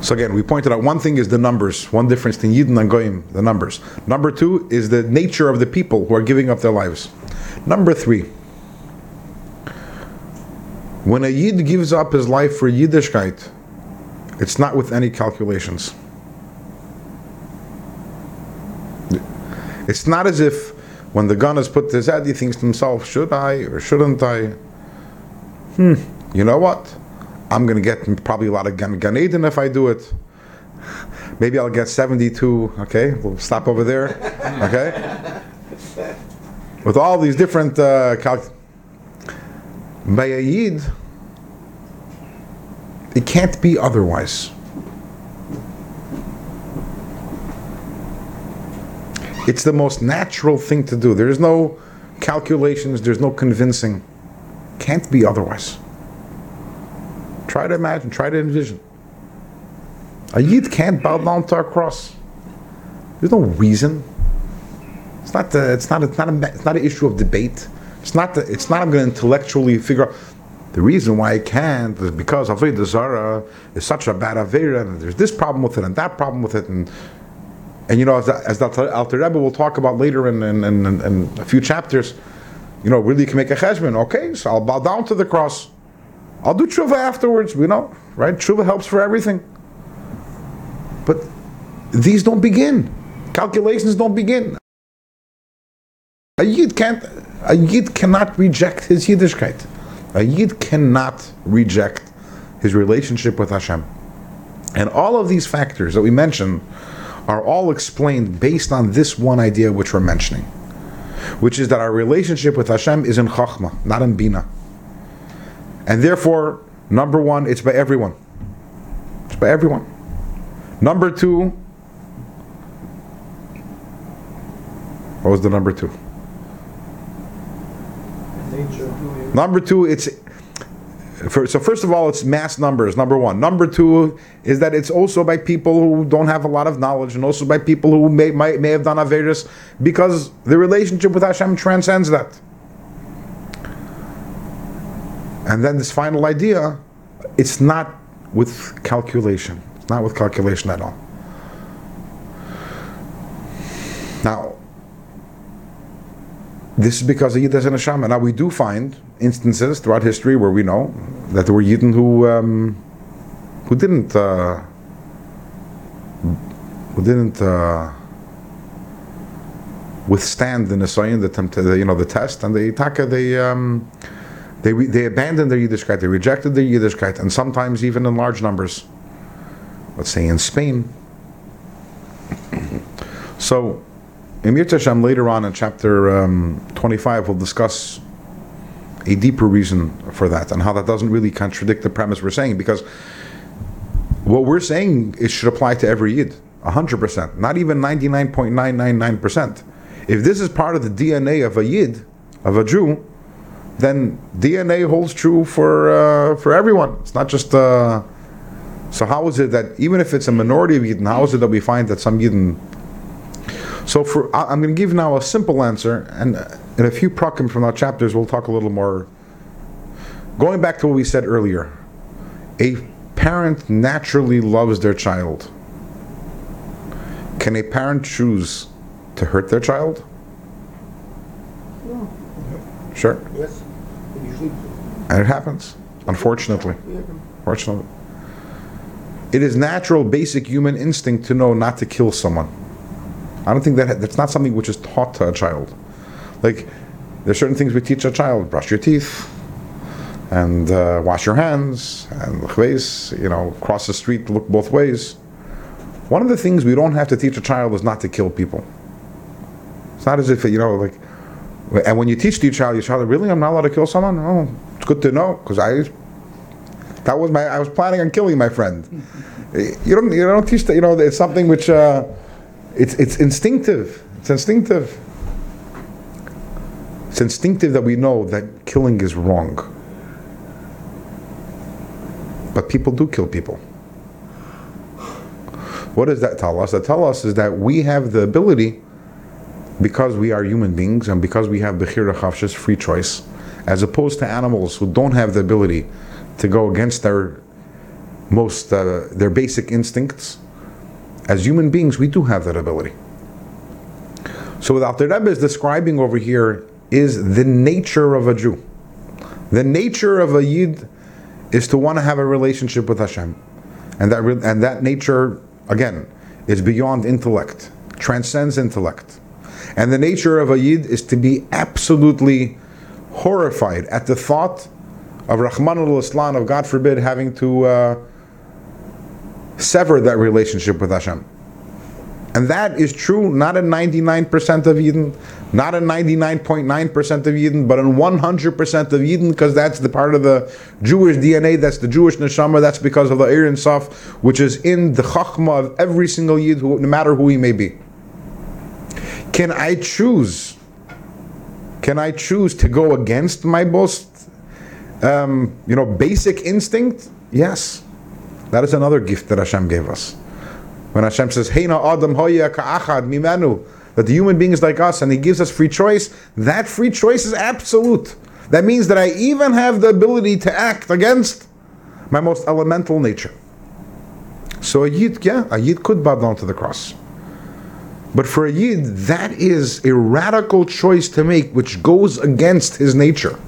So again, we pointed out one thing is the numbers. One difference between Yidden and Goyim, the numbers. Number two is the nature of the people who are giving up their lives. Number three, when a Yid gives up his life for Yiddishkeit, it's not with any calculations. It's not as if when the gun is put to his head, he thinks to himself, should I or shouldn't I? Hmm, you know what? I'm going to get probably a lot of Gan, Gan Eden if I do it. Maybe I'll get 72, okay? We'll stop over there, okay? With all these different uh, calc- by it can't be otherwise. It's the most natural thing to do. There's no calculations, there's no convincing. Can't be otherwise. Try to imagine, try to envision. A Yid can't bow down to our cross. There's no reason. It's not. The, it's not. It's not. A, it's not an issue of debate. It's not. It's not. I'm going to intellectually figure out. The reason why I can't is because Avodah Zara is such a bad Avera, and there's this problem with it, and that problem with it, and and you know, as the, as the Alter Rebbe will talk about later in, in, in, in a few chapters, you know, really can make a cheshbon. Okay, so I'll bow down to the cross. I'll do tshuva afterwards. You know, right? Tshuva helps for everything. But these don't begin. Calculations don't begin. A yid can't. A yid cannot reject his yiddishkeit. A yid cannot reject his relationship with Hashem. And all of these factors that we mentioned are all explained based on this one idea which we're mentioning, which is that our relationship with Hashem is in Chachma, not in Bina. And therefore, number one, it's by everyone. It's by everyone. Number two, what was the number two? Number two, it's so first of all, it's mass numbers. Number one. Number two is that it's also by people who don't have a lot of knowledge, and also by people who may might, may have done averus, because the relationship with Hashem transcends that. And then this final idea, it's not with calculation. It's not with calculation at all. Now, this is because of Yid as a neshama. Now we do find instances throughout history where we know that there were Yidden who um, who didn't uh, who didn't uh, withstand the nisayon, the, tempt- the you know the test, and they taka they um, they re- they abandoned their Yiddishkeit, they rejected their Yiddishkeit, and sometimes even in large numbers. Let's say in Spain. <clears throat> so, Emir Tashem later on in chapter um, 25 will discuss a deeper reason for that and how that doesn't really contradict the premise we're saying because what we're saying it should apply to every Yid 100% not even 99.999% if this is part of the DNA of a Yid of a Jew then DNA holds true for uh, for everyone. It's not just uh, so how is it that even if it's a minority of Yidden how is it that we find that some Yidden so for I- I'm going to give now a simple answer, and in a few prakim from our chapters, we'll talk a little more. Going back to what we said earlier, a parent naturally loves their child. Can a parent choose to hurt their child? No. Sure, Yes. Usually. and it happens. Unfortunately, Yeah. fortunately, it is natural, basic human instinct to know not to kill someone. I don't think that that's not something which is taught to a child. Like there's certain things we teach a child: brush your teeth, and uh, wash your hands, and l'chveis, you know, cross the street, look both ways. One of the things we don't have to teach a child is not to kill people. It's not as if you know, like, and when you teach your child, your child, really, I'm not allowed to kill someone. Oh, it's good to know because I. That was my. I was planning on killing my friend. <laughs> You don't. You don't teach that. You know, it's something which. Uh, it's it's instinctive. It's instinctive. It's instinctive that we know that killing is wrong. But people do kill people. What does that tell us? That tell us is that we have the ability, because we are human beings and because we have Bechira Chofshis, free choice, as opposed to animals who don't have the ability to go against their most uh, their basic instincts. As human beings, we do have that ability. So, what the Rebbe is describing over here is the nature of a Jew. The nature of a Yid is to want to have a relationship with Hashem, and that and that nature again is beyond intellect, transcends intellect, and the nature of a Yid is to be absolutely horrified at the thought of Rachmana litzlan, of God forbid, having to uh, sever that relationship with Hashem. And that is true not in 99% of Yidden, not in 99.9% of Yidden, but in 100% of Yidden, because that's the part of the Jewish DNA, that's the Jewish neshama, that's because of the Ein Saf, which is in the chachma of every single Yid, who, no matter who he may be. Can I choose? Can I choose to go against my most, um, you know, basic instinct? Yes. That is another gift that Hashem gave us. When Hashem says, Heina Adam Hoya Ka'achad Mimenu, that the human being is like us and He gives us free choice, that free choice is absolute. That means that I even have the ability to act against my most elemental nature. So a Yid, yeah, a Yid could bow down to the cross. But for a Yid, that is a radical choice to make which goes against his nature.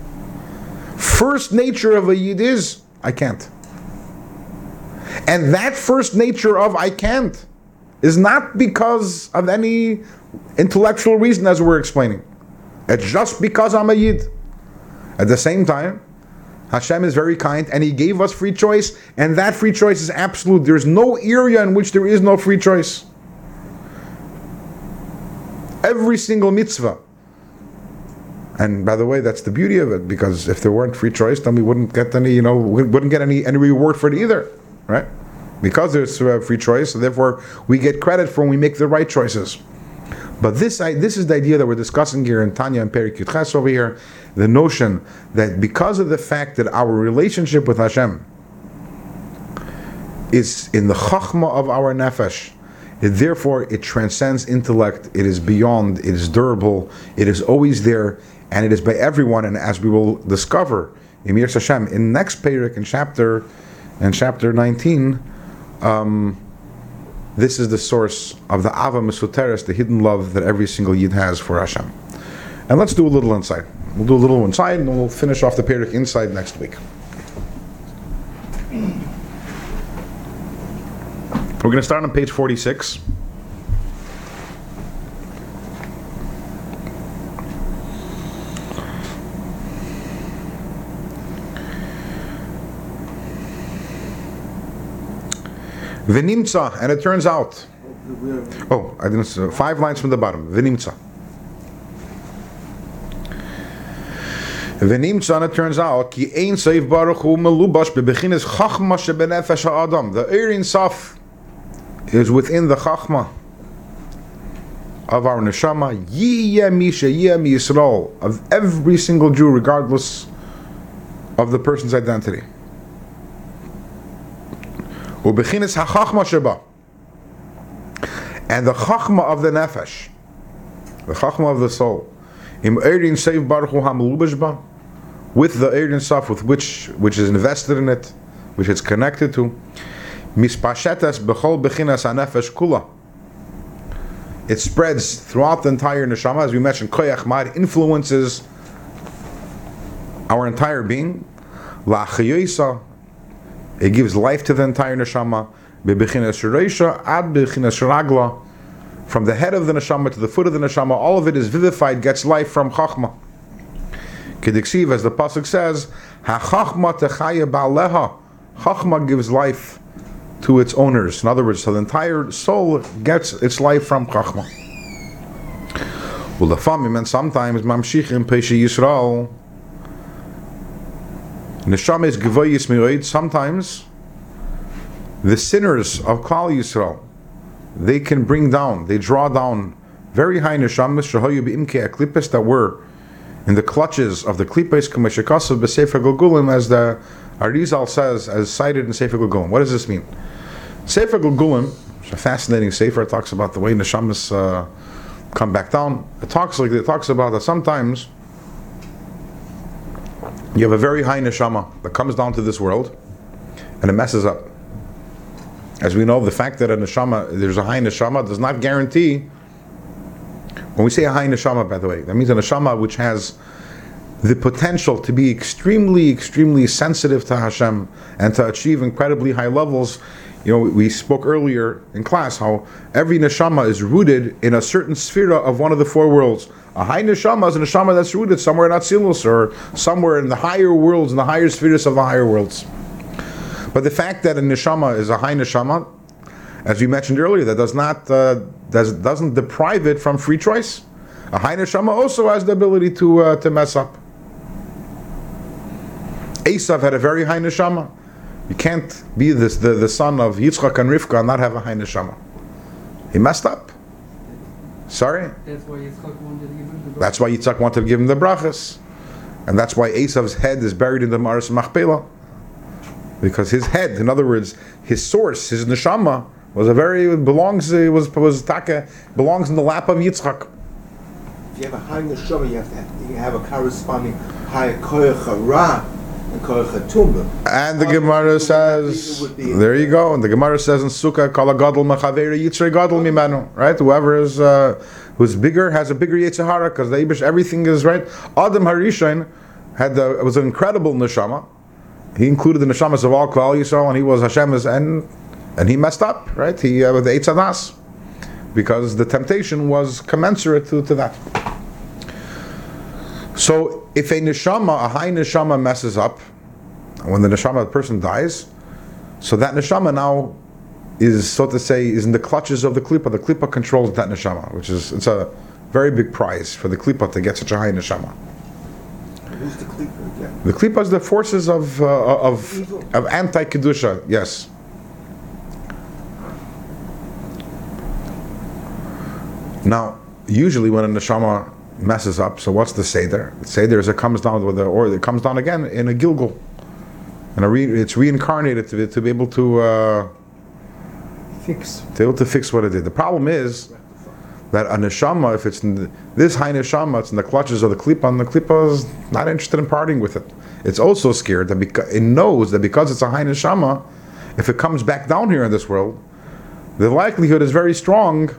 First nature of a Yid is, I can't. And that first nature of I can't is not because of any intellectual reason, as we're explaining. It's just because I'm a Yid. At the same time, Hashem is very kind and He gave us free choice, and that free choice is absolute. There's no area in which there is no free choice. Every single mitzvah. And by the way, that's the beauty of it, because if there weren't free choice, then we wouldn't get any, you know, we wouldn't get any, any reward for it either right? Because there's uh, free choice, so therefore we get credit for when we make the right choices. But this, I, this is the idea that we're discussing here in Tanya and Perik Yudches over here, the notion that because of the fact that our relationship with Hashem is in the chachma of our nefesh, it, therefore it transcends intellect, it is beyond, it is durable, it is always there, and it is by everyone, and as we will discover in Mir Hashem, in next Perik, in chapter in chapter 19, um, this is the source of the Ava Mesuteres, the hidden love that every single Yid has for Hashem. And let's do a little inside. We'll do a little inside and we'll finish off the Perik inside next week. We're going to start on page 46. V'nimtza, and it turns out. Oh, I didn't. Five lines from the bottom. V'nimtza. V'nimtza, and it turns out ki ein seif melubash bebechinis chachma shebenefesh ha'adam. The Eirin Saf is within the chachma of our neshama. Yiyeh misha yiyeh Yisrael of every single Jew, regardless of the person's identity. Ubechinis hachachma sheba. And the chachma of the nefesh, the chachma of the soul, im eirin seiv baruch hu hamelubashba, with the eirin saf with which which is invested in it, which it's connected to, mispashetas bechol bechinas hanefesh kula. It spreads throughout the entire neshama, as we mentioned. Koyach mar influences our entire being. La it gives life to the entire neshama. From the head of the neshama to the foot of the neshama, all of it is vivified, gets life from chachma. Kediksiv, as the pasuk says, "Hachachma techaya ba'aleha." Chachma gives life to its owners. In other words, so the entire soul gets its life from chachma. Well, the and sometimes mamshichim peshe Yisrael. Neshama is gevayis mi'oid. Sometimes the sinners of Klal Yisrael, they can bring down, they draw down very high neshamas shahoyu beimke aklipes that were in the clutches of the klipes kameshakasav b'sefer Gilgulim, as the Arizal says, as cited in Sefer Gilgulim. What does this mean? Sefer Gilgulim, a fascinating sefer, talks about the way neshamas uh, come back down. It talks like it talks about that sometimes you have a very high neshama that comes down to this world and it messes up. as we know, the fact that a neshama, there's a high neshama, does not guarantee. When we say a high neshama, by the way, that means a neshama which has the potential to be extremely, extremely sensitive to Hashem and to achieve incredibly high levels. You know, we spoke earlier in class how every neshama is rooted in a certain sphere of one of the four worlds. A high neshama is a neshama that's rooted somewhere in Atzilus or somewhere in the higher worlds, in the higher spheres of the higher worlds. But the fact that a neshama is a high neshama, as we mentioned earlier, that does not uh, does, doesn't deprive it from free choice. A high neshama also has the ability to uh, to mess up. Esav had a very high neshama. You can't be this, the, the son of Yitzchak and Rivka and not have a high neshama. He messed up. Sorry? That's why Yitzchak wanted to give him the That's why Yitzchak wanted to give him the brachas. And that's why Esav's head is buried in the Maris Machpelah. Because his head, in other words, his source, his neshama, was a very belongs it was was taka belongs in the lap of Yitzchak. If you have a high neshama, you have to have, you have a corresponding high koyach ra and the Gemara says, there you go. And the Gemara says in Sukkah, "Kala gadol machaveri yitzrei gadol mimenu." Right? Whoever is uh, who's bigger has a bigger yitzhara because the Eibush, everything is right. Adam Harishon had the, was an incredible neshama. He included the neshamas of all Klal Yisrael, and he was Hashem's, and and he messed up. Right? He uh, the Eitzadas because the temptation was commensurate to, to that. So if a neshama, a high neshama messes up, when the neshama, the person dies, so that neshama now is, so to say, is in the clutches of the klipa. The klipa controls that neshama, which is, it's a very big prize for the klipa to get such a high neshama. Who's the klipa again? The klipa is the forces of, uh, of, Evil. of anti-kedusha, yes. Now, usually when a neshama messes up, so what's the seder? The seder is it comes down with the, or it comes down again in a gilgul, and a re, it's reincarnated to, be- to be able to uh, Fix. to be able to fix what it did. The problem is that a neshama, if it's in the, this high neshama, it's in the clutches of the klipa, and the klipa is not interested in parting with it. It's also scared that because it knows that because it's a high neshama, if it comes back down here in this world, the likelihood is very strong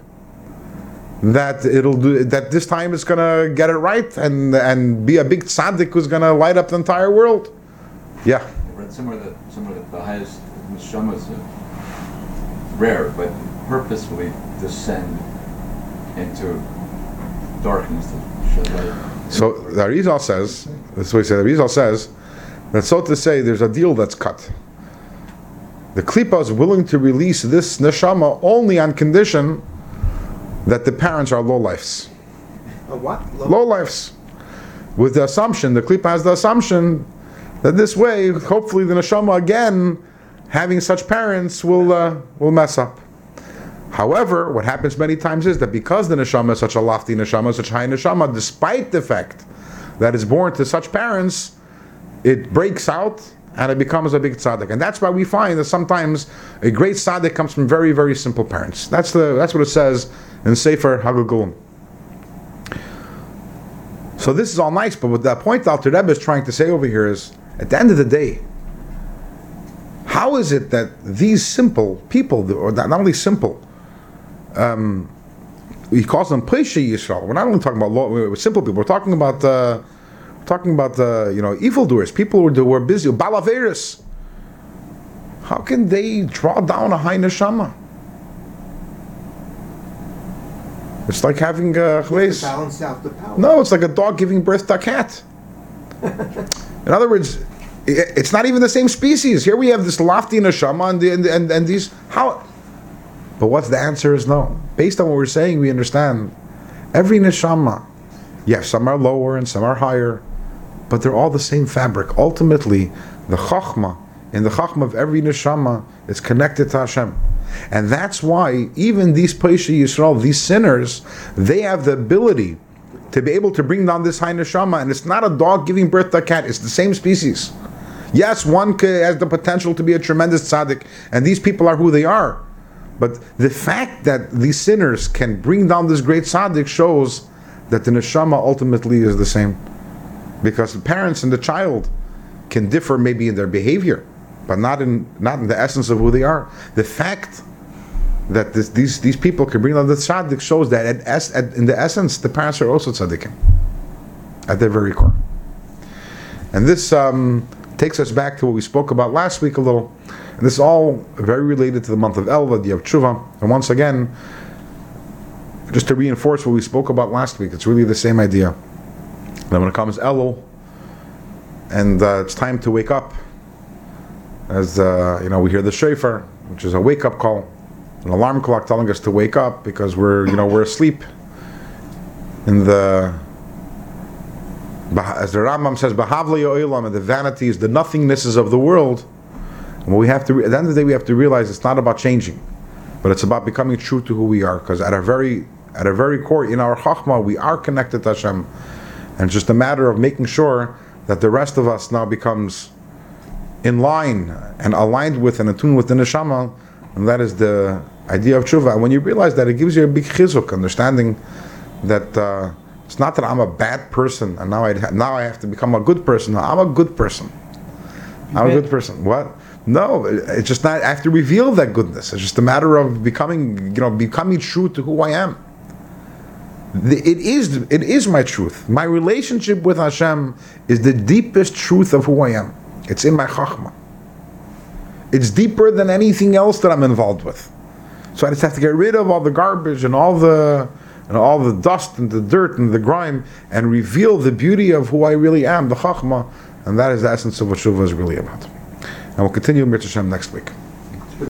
that it'll do that this time it's gonna get it right and and be a big tzaddik who's gonna light up the entire world. Yeah. I read somewhere that somewhere that the highest neshamas are rare, but purposefully descend into darkness to shed light. So the Arizal says, that's what he said. The Arizal says that so to say, there's a deal that's cut. The klipa is willing to release this neshama only on condition that the parents are low lifes. A what? Low lifes, with the assumption the klipa has the assumption that this way, hopefully, the neshama again, having such parents, will uh, will mess up. However, what happens many times is that because the neshama is such a lofty neshama, such high neshama, despite the fact that it's born to such parents, it breaks out and it becomes a big tzaddik. And that's why we find that sometimes a great tzaddik comes from very, very simple parents. That's the that's what it says in Sefer HaGilgulim. So this is all nice, but what the point Alter Rebbe is trying to say over here is, at the end of the day, how is it that these simple people, or not only simple, um, he calls them Pesha Yisrael. We're not only talking about law, simple people. We're talking about uh, talking about uh, you know evildoers, people who were busy, balaveris. How can they draw down a high neshama? It's like having a To balance out the power. No, it's like a dog giving birth to a cat. <laughs> In other words, it's not even the same species. Here we have this lofty neshama and, the, and, and, and these how. But what's the answer is no. Based on what we're saying, we understand every neshama. Yes, some are lower and some are higher, but they're all the same fabric. Ultimately, the chachma in the chachma of every neshama is connected to Hashem. And that's why even these Pesha Yisrael, these sinners, they have the ability to be able to bring down this high neshama. And it's not a dog giving birth to a cat, it's the same species. Yes, one has the potential to be a tremendous tzaddik, and these people are who they are. But the fact that these sinners can bring down this great tzaddik shows that the neshama ultimately is the same. Because the parents and the child can differ maybe in their behavior, but not in not in the essence of who they are. The fact that this, these these people can bring out the tzaddik shows that at, at, in the essence the parents are also tzaddikim at their very core. And this um, takes us back to what we spoke about last week a little. And this is all very related to the month of Elul, the Tshuva. And once again, just to reinforce what we spoke about last week, it's really the same idea. That when it comes Elul, and uh, it's time to wake up, as uh, you know, we hear the shofar, which is a wake-up call, an alarm clock telling us to wake up because we're, you know, we're asleep. In the as the Rambam says, "Bahavli oilam," the vanities, the nothingnesses of the world. And we have to, at the end of the day, we have to realize it's not about changing, but it's about becoming true to who we are. Because at our very, at our very core, in our chachma, we are connected to Hashem, and it's just a matter of making sure that the rest of us now becomes in line and aligned with and attuned with the neshama, and that is the idea of tshuva. When you realize that, it gives you a big chizuk, understanding that uh, it's not that I'm a bad person and now I now I have to become a good person. No, I'm a good person. I'm a good person. What? No, it's just not. I have to reveal that goodness. It's just a matter of becoming, you know, becoming true to who I am. The- It is, it is my truth. My relationship with Hashem is the deepest truth of who I am. It's in my chachma. It's deeper than anything else that I'm involved with. So I just have to get rid of all the garbage and all the and all the dust and the dirt and the grime and reveal the beauty of who I really am, the chachma, and that is the essence of what Shuvah is really about. And we'll continue Mitzvah next week.